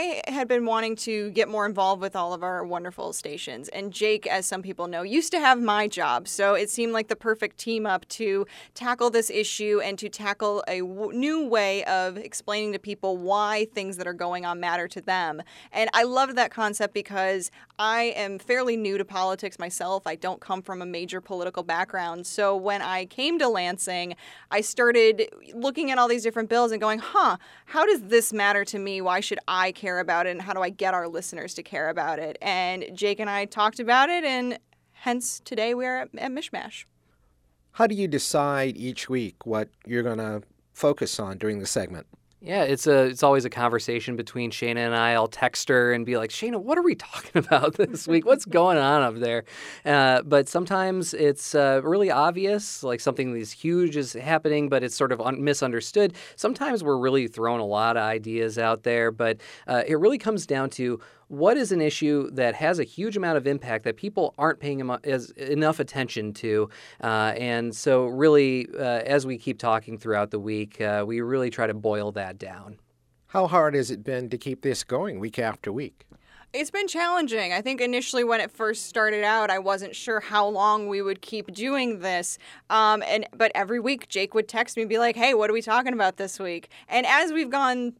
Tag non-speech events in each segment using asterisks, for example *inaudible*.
I had been wanting to get more involved with all of our wonderful stations. And Jake, as some people know, used to have my job. So it seemed like the perfect team up to tackle this issue and to tackle a w- new way of explaining to people why things that are going on matter to them. And I loved that concept because I am fairly new to politics myself. I don't come from a major political background. So when I came to Lansing, I started looking at all these different bills and going, huh, how does this matter to me? Why should I? I care about it and how do I get our listeners to care about it. And Jake and I talked about it, and hence today we're at, at MichMash. How do you decide each week what you're going to focus on during the segment? Yeah, it's a it's always a conversation between Cheyna and I. I'll text her and be like, Cheyna, what are we *laughs* talking about this week? What's going on up there? Uh, but sometimes it's uh, really obvious, like something that's huge is happening, but it's sort of un- misunderstood. Sometimes we're really throwing a lot of ideas out there, but uh, it really comes down to what is an issue that has a huge amount of impact that people aren't paying enough attention to? Uh, and so, really, uh, as we keep talking throughout the week, uh, we really try to boil that down. How hard has it been to keep this going week after week? It's been challenging. I think initially when it first started out, I wasn't sure how long we would keep doing this. Um, and but every week, Jake would text me and be like, "Hey, what are we talking about this week?" And as we've gone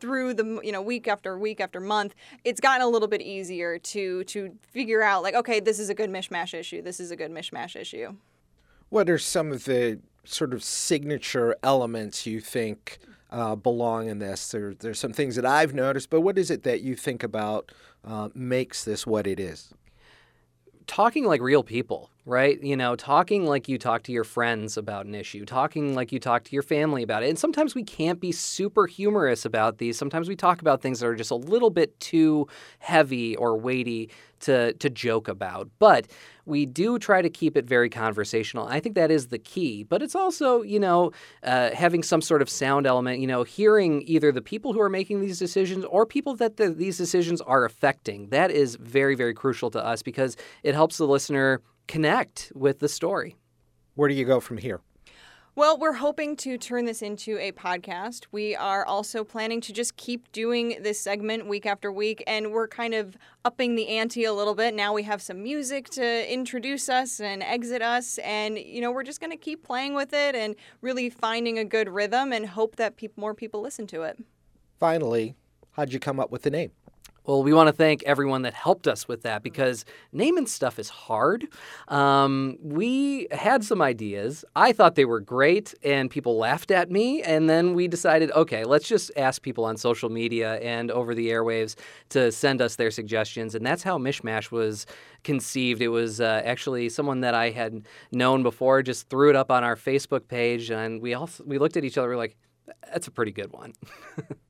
through the you know week after week after month it's gotten a little bit easier to to figure out like okay this is a good MichMash issue this is a good MichMash issue what are some of the sort of signature elements you think uh, belong in this. There, there's some things that i've noticed but what is it that you think about uh, makes this what it is? Talking like real people right? You know, talking like you talk to your friends about an issue, talking like you talk to your family about it. And sometimes we can't be super humorous about these. Sometimes we talk about things that are just a little bit too heavy or weighty to, to joke about. But we do try to keep it very conversational. I think that is the key. But it's also, you know, uh, having some sort of sound element, you know, hearing either the people who are making these decisions or people that the, these decisions are affecting. That is very, very crucial to us because it helps the listener connect with the story. Where do you go from here? Well, we're hoping to turn this into a podcast. We are also planning to just keep doing this segment week after week, and we're kind of upping the ante a little bit. Now we have some music to introduce us and exit us, and you know we're just going to keep playing with it and really finding a good rhythm, and hope that pe- more people listen to it. Finally, how'd you come up with the name? Well, we want to thank everyone that helped us with that because naming stuff is hard. Um, we had some ideas. I thought they were great, and people laughed at me. And then we decided, okay, let's just ask people on social media and over the airwaves to send us their suggestions. And that's how MichMash was conceived. It was uh, actually someone that I had known before just threw it up on our Facebook page, and we all we looked at each other. We like, that's a pretty good one. *laughs*